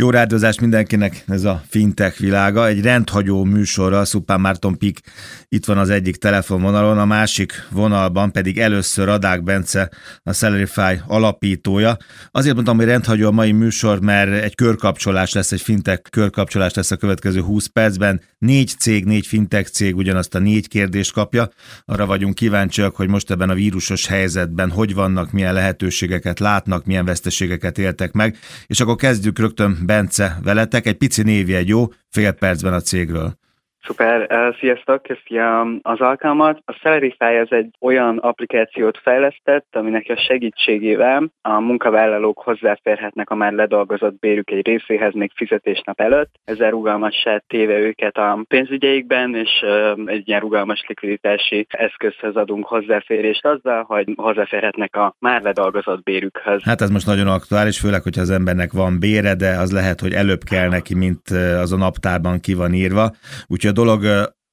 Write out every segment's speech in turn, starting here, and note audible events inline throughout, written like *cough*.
Jó rádiózás mindenkinek ez a fintech világa. Egy rendhagyó műsorral Szupán Márton Pik itt van az egyik telefonvonalon, a másik vonalban pedig először Adák Bence, a Celerify alapítója. Azért mondtam, hogy rendhagyó a mai műsor, mert egy körkapcsolás lesz, egy fintech körkapcsolás lesz a következő 20 percben. Négy cég, négy fintech cég ugyanazt a négy kérdést kapja. Arra vagyunk kíváncsiak, hogy most ebben a vírusos helyzetben hogy vannak, milyen lehetőségeket látnak, milyen veszteségeket éltek meg. És akkor kezdjük rögtön Bence veletek, egy pici névjegy, jó? Fél percben a cégről. Szuper, sziasztok, köszi az alkalmat. A Celerify az egy olyan applikációt fejlesztett, aminek a segítségével a munkavállalók hozzáférhetnek a már ledolgozott bérük egy részéhez még fizetésnap előtt. Ezzel rugalmassá téve őket a pénzügyeikben, és egy ilyen rugalmas likviditási eszközhöz adunk hozzáférést azzal, hogy hozzáférhetnek a már ledolgozott bérükhöz. Hát ez most nagyon aktuális, főleg, hogyha az embernek van bére, de az lehet, hogy előbb kell neki, mint az a naptárban ki van írva. Úgyhogy a dolog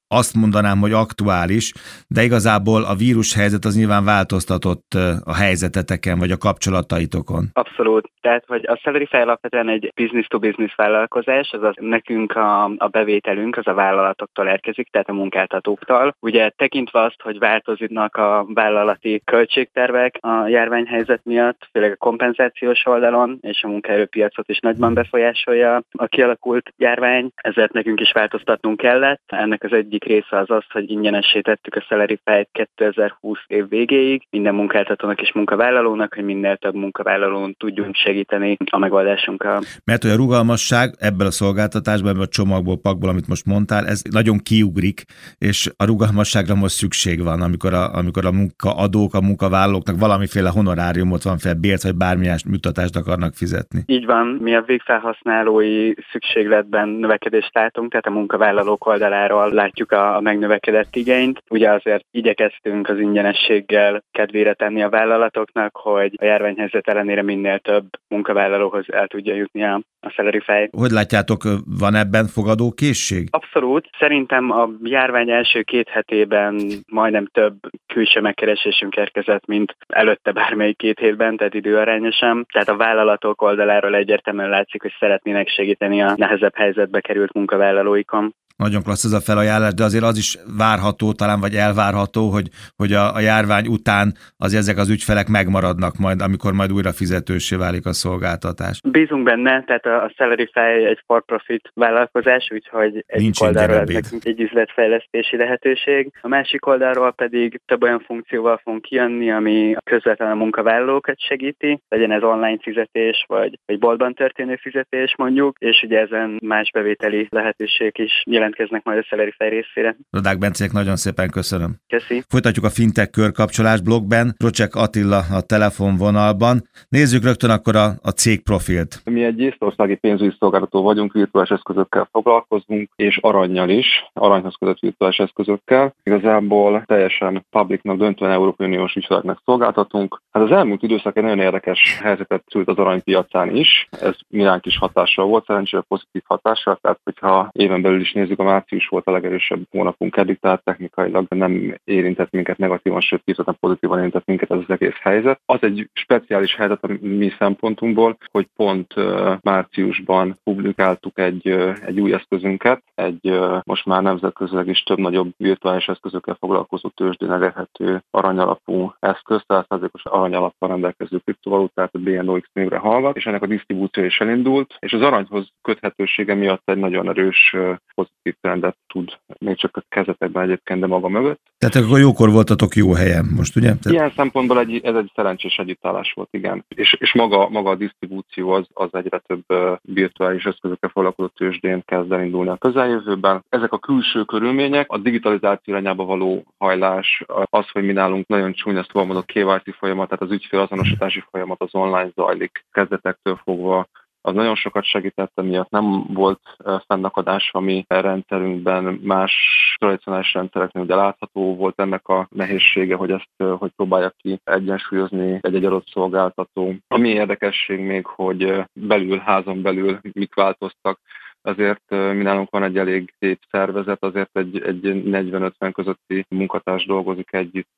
azt mondanám, hogy aktuális, de igazából a vírus helyzet az nyilván változtatott a helyzeteteken, vagy a kapcsolataitokon. Abszolút. Tehát, hogy a Celery alapvetően egy business-to-business vállalkozás, azaz nekünk a, a bevételünk az a vállalatoktól érkezik, tehát a munkáltatóktól. Ugye tekintve azt, hogy változnak a vállalati költségtervek a járványhelyzet miatt, főleg a kompenzációs oldalon, és a munkaerőpiacot is nagyban befolyásolja a kialakult járvány, ezért nekünk is változtatnunk kellett. Ennek az egyik része az az, hogy ingyenessé tettük a Celery 2020 év végéig minden munkáltatónak és munkavállalónak, hogy minél több munkavállalón tudjunk segíteni segíteni a megoldásunkkal. Mert hogy a rugalmasság ebből a szolgáltatásban, ebből a csomagból, pakból, amit most mondtál, ez nagyon kiugrik, és a rugalmasságra most szükség van, amikor a, amikor a munkaadók, a munkavállalóknak valamiféle honoráriumot van fel, bért vagy bármilyen mutatást akarnak fizetni. Így van, mi a végfelhasználói szükségletben növekedést látunk, tehát a munkavállalók oldaláról látjuk a, a megnövekedett igényt. Ugye azért igyekeztünk az ingyenességgel kedvére tenni a vállalatoknak, hogy a járványhelyzet ellenére minél több munkavállalóhoz el tudja jutni a, a Salary fej. Hogy látjátok, van ebben fogadókészség? Abszolút. Szerintem a járvány első két hetében majdnem több külső megkeresésünk érkezett, mint előtte bármelyik két hétben, tehát időarányosan. Tehát a vállalatok oldaláról egyértelműen látszik, hogy szeretnének segíteni a nehezebb helyzetbe került munkavállalóikon. Nagyon klassz ez a felajánlás, de azért az is várható, talán vagy elvárható, hogy, hogy a, a járvány után az ezek az ügyfelek megmaradnak majd, amikor majd újra fizetősé válik a szolgáltatás. Bízunk benne, tehát a, a Fej egy for-profit vállalkozás, úgyhogy egy Nincs oldalról nekünk egy üzletfejlesztési lehetőség, a másik oldalról pedig több olyan funkcióval fogunk kijönni, ami közvetlenül a munkavállalókat segíti, legyen ez online fizetés, vagy egy boltban történő fizetés mondjuk, és ugye ezen más bevételi lehetőség is jelent jelentkeznek majd a Szeleri Fej részére. Rodák Bencék, nagyon szépen köszönöm. Köszi. Folytatjuk a fintech körkapcsolás blogben. Procsek Attila a telefonvonalban. Nézzük rögtön akkor a, a cég profilt. Mi egy észtországi pénzügyi szolgáltató vagyunk, virtuális eszközökkel foglalkozunk, és aranyjal is, aranyhoz között virtuális eszközökkel. Igazából teljesen publicnak döntően Európai Uniós ügyfeleknek szolgáltatunk. Hát az elmúlt időszak egy nagyon érdekes helyzetet szült az aranypiacán is. Ez miránk is hatással volt, szerencsére pozitív hatással, tehát hogyha éven belül is nézzük, a március volt a legerősebb hónapunk eddig, tehát technikailag nem érintett minket negatívan, sőt kifejezetten pozitívan érintett minket ez az egész helyzet. Az egy speciális helyzet a mi szempontunkból, hogy pont márciusban publikáltuk egy, egy új eszközünket, egy most már nemzetközileg is több nagyobb virtuális eszközökkel foglalkozó tőzsdén elérhető aranyalapú eszköz, tehát százalékos aranyalappal rendelkező kriptovalutát, a BNOX névre hallgat, és ennek a disztribúció is elindult, és az aranyhoz köthetősége miatt egy nagyon erős pozitív trendet tud még csak a kezetekben egyébként, de maga mögött. Tehát akkor jókor voltatok jó helyen most, ugye? Tehát... Ilyen szempontból egy, ez egy szerencsés együttállás volt, igen. És, és maga, maga a disztribúció az, az egyre több uh, virtuális eszközökkel foglalkozó tőzsdén kezd elindulni a közeljövőben. Ezek a külső körülmények, a digitalizáció irányába való hajlás, az, hogy mi nálunk nagyon csúnya ezt mondok, KYC folyamat, tehát az ügyfélazonosítási folyamat az online zajlik kezdetektől fogva az nagyon sokat segített, miatt nem volt fennakadás a mi rendszerünkben, más tradicionális rendszereknél ugye látható volt ennek a nehézsége, hogy ezt hogy próbálja ki egyensúlyozni egy-egy adott szolgáltató. Ami érdekesség még, hogy belül, házon belül mik változtak, azért mi nálunk van egy elég szép szervezet, azért egy, egy 40-50 közötti munkatárs dolgozik együtt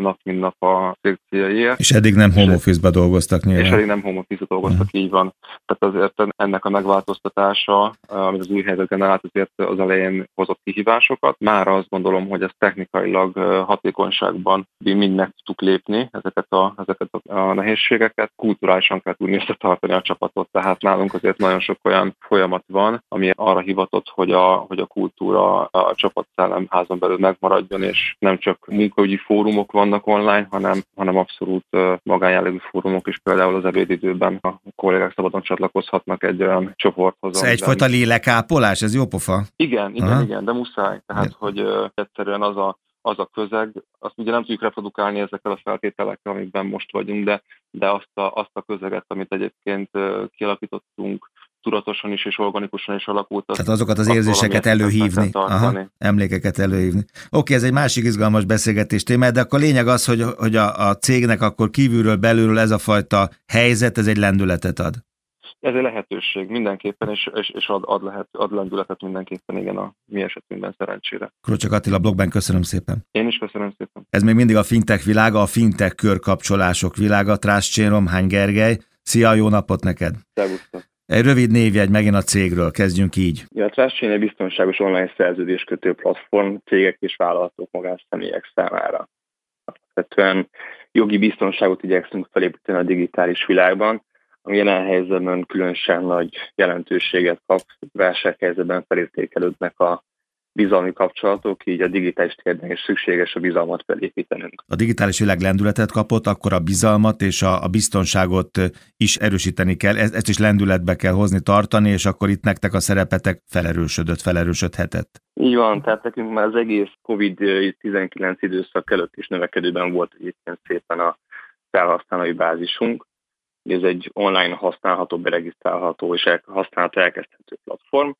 nap mint nap a szekcióiért. És eddig nem home office-ba dolgoztak nyilván. És eddig nem home office dolgoztak, uh-huh. így van. Tehát azért ennek a megváltoztatása, amit az új helyzet generált, azért az elején hozott kihívásokat. Már azt gondolom, hogy ez technikailag hatékonyságban mind meg tudtuk lépni ezeket a, ezeket a nehézségeket. Kulturálisan kell tudni összetartani a csapatot, tehát nálunk azért nagyon sok olyan folyamat van, ami arra hivatott, hogy a, hogy a kultúra a csapatszellem házon belül megmaradjon, és nem csak munkaügyi fórumok vannak online, hanem, hanem abszolút magánjellegű fórumok is, például az ebédidőben a kollégák szabadon csatlakozhatnak egy olyan csoporthoz. Ez egyfajta lélekápolás, ez jó pofa? Igen, igen, Aha. igen, de muszáj. Tehát, igen. hogy egyszerűen az a az a közeg, azt ugye nem tudjuk reprodukálni ezekkel a feltételekkel, amikben most vagyunk, de, de azt, a, azt a közeget, amit egyébként kialakítottunk, tudatosan is és organikusan is alakult. Tehát azokat az érzéseket előhívni, Aha, emlékeket előhívni. Oké, ez egy másik izgalmas beszélgetés téma, de akkor a lényeg az, hogy, hogy a, a cégnek akkor kívülről, belülről ez a fajta helyzet, ez egy lendületet ad. Ez egy lehetőség mindenképpen, és, és, és ad, ad, lehet, ad lendületet mindenképpen, igen, a mi esetünkben szerencsére. Krocsak Attila blogban köszönöm szépen. Én is köszönöm szépen. Ez még mindig a fintech világa, a fintech körkapcsolások világa. Trászcsén Romhány Gergely. Szia, jó napot neked! Szervusztok! Egy rövid névjegy megint a cégről, kezdjünk így. Ja, a Trustchain egy biztonságos online szerződéskötő platform cégek és vállalatok magánszemélyek számára. Alapvetően jogi biztonságot igyekszünk felépíteni a digitális világban, ami jelen helyzetben különösen nagy jelentőséget kap, válsághelyzetben felértékelődnek a bizalmi kapcsolatok, így a digitális térben is szükséges a bizalmat felépítenünk. A digitális világ lendületet kapott, akkor a bizalmat és a, a biztonságot is erősíteni kell, ezt, ezt is lendületbe kell hozni, tartani, és akkor itt nektek a szerepetek felerősödött, felerősödhetett. Így van, tehát nekünk már az egész COVID-19 időszak előtt is növekedőben volt egyébként szépen a felhasználói bázisunk. Ez egy online használható, beregisztrálható és használható elkezdhető platform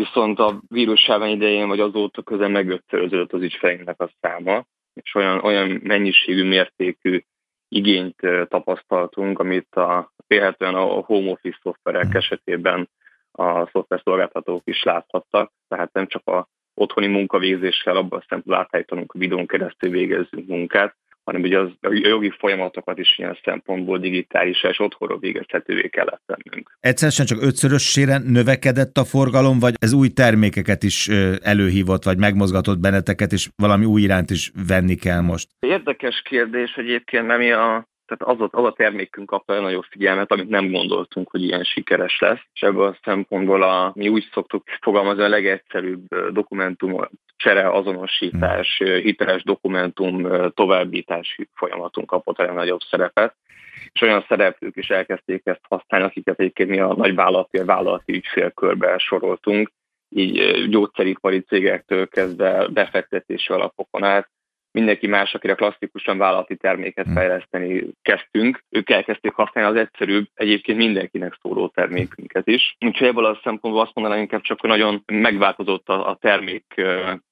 viszont a vírusában idején vagy azóta közel megötszöröződött az ügyfeleinknek a száma, és olyan, olyan mennyiségű, mértékű igényt tapasztaltunk, amit a, félhetően a home office szoftverek esetében a szoftverszolgáltatók is láthattak, tehát nem csak a otthoni munkavégzéssel abban a szempontból átállítanunk a videón keresztül végezzünk munkát, hanem ugye az, a jogi folyamatokat is ilyen szempontból digitális és otthonról végezhetővé kellett tennünk. Egyszerűen csak ötszörösére növekedett a forgalom, vagy ez új termékeket is előhívott, vagy megmozgatott benneteket, és valami új iránt is venni kell most? Érdekes kérdés egyébként, mert mi a tehát az a, az a termékünk kapta a nagyobb figyelmet, amit nem gondoltunk, hogy ilyen sikeres lesz. És ebből a szempontból a, mi úgy szoktuk fogalmazni a legegyszerűbb dokumentum csere, azonosítás, hmm. hiteles dokumentum továbbítási folyamatunk kapott a nagyobb szerepet és olyan szereplők is elkezdték ezt használni, akiket egyébként mi a nagy vállalati, a vállalati ügyfélkörbe soroltunk, így gyógyszeripari cégektől kezdve befektetési alapokon át, mindenki más, akire klasszikusan vállalati terméket hmm. fejleszteni kezdtünk, ők elkezdték használni az egyszerűbb, egyébként mindenkinek szóló termékünket is. Úgyhogy ebből a szempontból azt mondanám inkább csak, hogy nagyon megváltozott a, a termék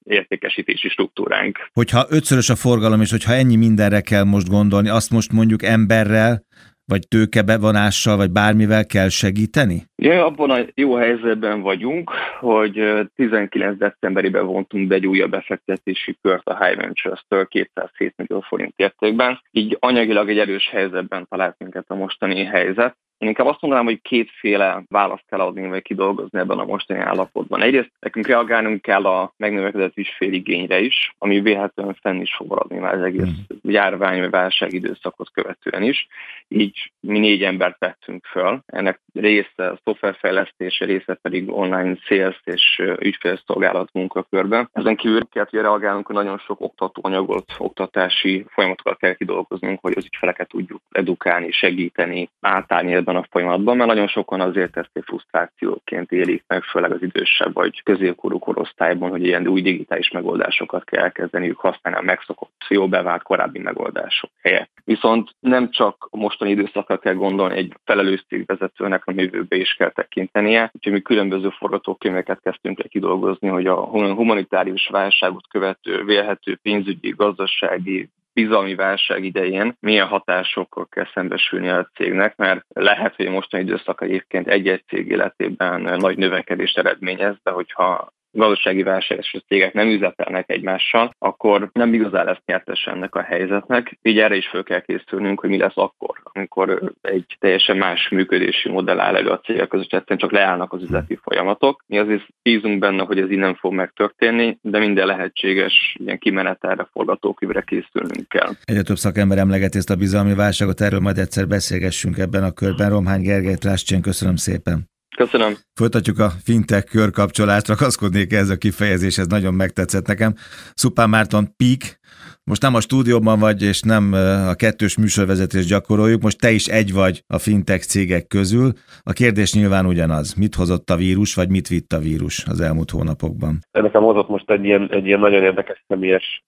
értékesítési struktúránk. Hogyha ötszörös a forgalom, és hogyha ennyi mindenre kell most gondolni, azt most mondjuk emberrel, vagy tőkebevonással, vagy bármivel kell segíteni? Ja, abban a jó helyzetben vagyunk, hogy 19 decemberében vontunk be egy újabb befektetési kört a High Ventures-től 207 millió forint értékben. Így anyagilag egy erős helyzetben talált minket a mostani helyzet. Én inkább azt mondanám, hogy kétféle választ kell adni, vagy kidolgozni ebben a mostani állapotban. Egyrészt nekünk reagálnunk kell a megnövekedett ügyféligényre is, ami véletlenül fenn is fog maradni már az egész mm. járvány vagy válság időszakot követően is. Így mi négy embert vettünk föl. Ennek része a szoftverfejlesztése, része pedig online sales és ügyfélszolgálat munkakörben. Ezen kívül kell reagálnunk, hogy nagyon sok oktatóanyagot, oktatási folyamatokat kell kidolgoznunk, hogy az ügyfeleket tudjuk edukálni, segíteni, átállni ebben a folyamatban, mert nagyon sokan azért ezt egy frusztrációként élik meg, főleg az idősebb vagy középkorú korosztályban, hogy ilyen új digitális megoldásokat kell elkezdeniük használni a megszokott, jó bevált korábbi megoldások helyett. Viszont nem csak a mostani időszakra kell gondolni, egy felelős cégvezetőnek a jövőbe is kell tekintenie, úgyhogy mi különböző forgatókönyveket kezdtünk el kidolgozni, hogy a humanitárius válságot követő, vélhető pénzügyi, gazdasági, bizalmi válság idején milyen hatásokkal kell szembesülni a cégnek, mert lehet, hogy a mostani időszak egyébként egy-egy cég életében nagy növekedést eredményez, de hogyha gazdasági válságos cégek nem üzletelnek egymással, akkor nem igazán lesz nyertes ennek a helyzetnek. Így erre is föl kell készülnünk, hogy mi lesz akkor, amikor egy teljesen más működési modell áll elő a cégek között, egyszerűen csak leállnak az üzleti folyamatok. Mi azért bízunk benne, hogy ez így nem fog megtörténni, de minden lehetséges ilyen kimenetelre, forgatókönyvre készülnünk kell. Egyre több szakember emlegeti ezt a bizalmi válságot, erről majd egyszer beszélgessünk ebben a körben. Romhány Gergely Tráscsén, köszönöm szépen. Köszönöm. Folytatjuk a fintech körkapcsolást, ragaszkodnék ez a kifejezés, ez nagyon megtetszett nekem. Szupán Márton Peak, most nem a stúdióban vagy, és nem a kettős műsorvezetést gyakoroljuk, most te is egy vagy a fintech cégek közül. A kérdés nyilván ugyanaz. Mit hozott a vírus, vagy mit vitt a vírus az elmúlt hónapokban? Nekem hozott most egy ilyen, egy ilyen nagyon érdekes személyes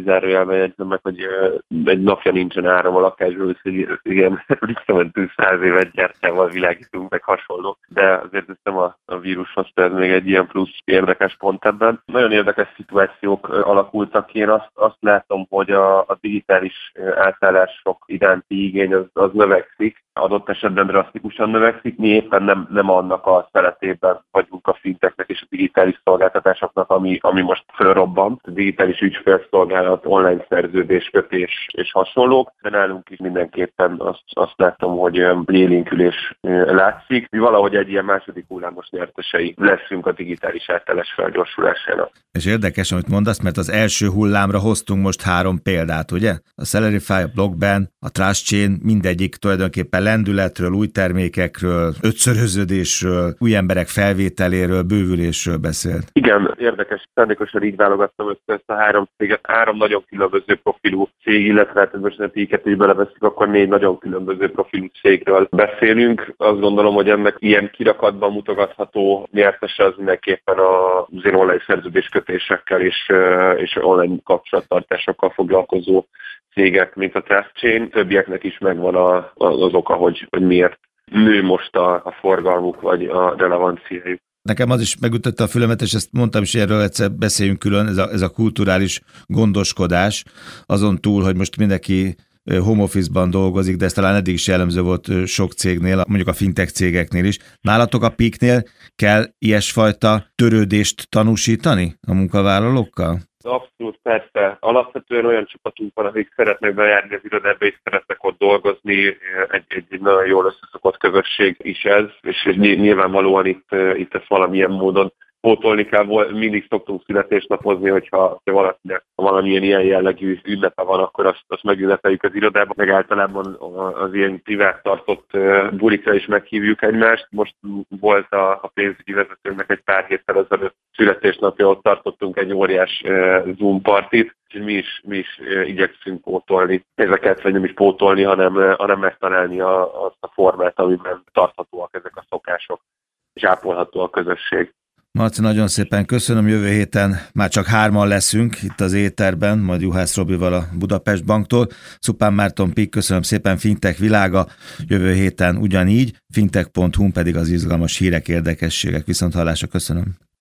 zárójelben jegyzem meg, hogy egy napja nincsen áram a lakásról, hogy igen, *laughs* visszamentünk száz évet gyertyával világítunk, meg hasonló, de azért ez nem a, a vírushoz, ez még egy ilyen plusz érdekes pont ebben. Nagyon érdekes szituációk alakultak. Ki, én azt, azt látom, hogy a, a digitális átállások iránti igény az, az növekszik, adott esetben drasztikusan növekszik, mi éppen nem, nem annak a szeretében vagyunk a finteknek és a digitális szolgáltatásoknak, ami, ami most fölrobban, a digitális ügyfélszolgálat, online szerződés, kötés és hasonlók, de nálunk is mindenképpen azt, azt látom, hogy élénkülés látszik. Mi valahogy egy ilyen második hullámos nyertesei leszünk a digitális átállás felgyorsulásának. És érdekes, amit mondasz, mert az első hullámra hoztunk most három példát, ugye? A Celerify, a Blockben, a Trust Chain, mindegyik tulajdonképpen lendületről, új termékekről, ötszöröződésről, új emberek felvételéről, bővülésről beszélt. Igen, érdekes. Szándékosan így válogattam össze ezt a három céget. Három nagyon különböző profilú cég, illetve hát most a tiket is beleveszik, akkor négy nagyon különböző profilú cégről beszélünk. Azt gondolom, hogy ennek ilyen kirakatban mutogatható nyertese az mindenképpen az én online szerződéskötésekkel és, és online kapcsolattartásokkal foglalkozó cégek, mint a Trust Chain, többieknek is megvan az oka, hogy, hogy miért nő most a, a forgalmuk vagy a relevanciájuk. Nekem az is megütötte a fülemet, és ezt mondtam is, erről egyszer beszéljünk külön, ez a, ez a kulturális gondoskodás, azon túl, hogy most mindenki home office-ban dolgozik, de ez talán eddig is jellemző volt sok cégnél, mondjuk a fintech cégeknél is. Nálatok a PIK-nél kell ilyesfajta törődést tanúsítani a munkavállalókkal? Abszolút, persze. Alapvetően olyan csapatunk van, akik szeretnek bejárni az irodába, és szeretnek ott dolgozni. Egy, egy, egy nagyon jól összeszokott közösség is ez, és nyilvánvalóan itt, itt ezt valamilyen módon pótolni kell, mindig szoktunk születésnapozni, hogyha valakinek valamilyen ilyen jellegű ünnepe van, akkor azt, azt megünnepeljük az irodában, meg általában az ilyen privát tartott bulikra is meghívjuk egymást. Most volt a, a pénzügyi vezetőnknek egy pár héttel ezelőtt születésnapja, ott tartottunk egy óriás Zoom partit, és mi is, mi is igyekszünk pótolni ezeket, vagy nem is pótolni, hanem, hanem megtalálni a, azt a formát, amiben tarthatóak ezek a szokások, és ápolható a közösség. Marci, nagyon szépen köszönöm. Jövő héten már csak hárman leszünk itt az éterben, majd Juhász Robival a Budapest Banktól. Szupán Márton Pik, köszönöm szépen, Fintech világa. Jövő héten ugyanígy, fintech.hu pedig az izgalmas hírek, érdekességek. Viszont hallásra köszönöm.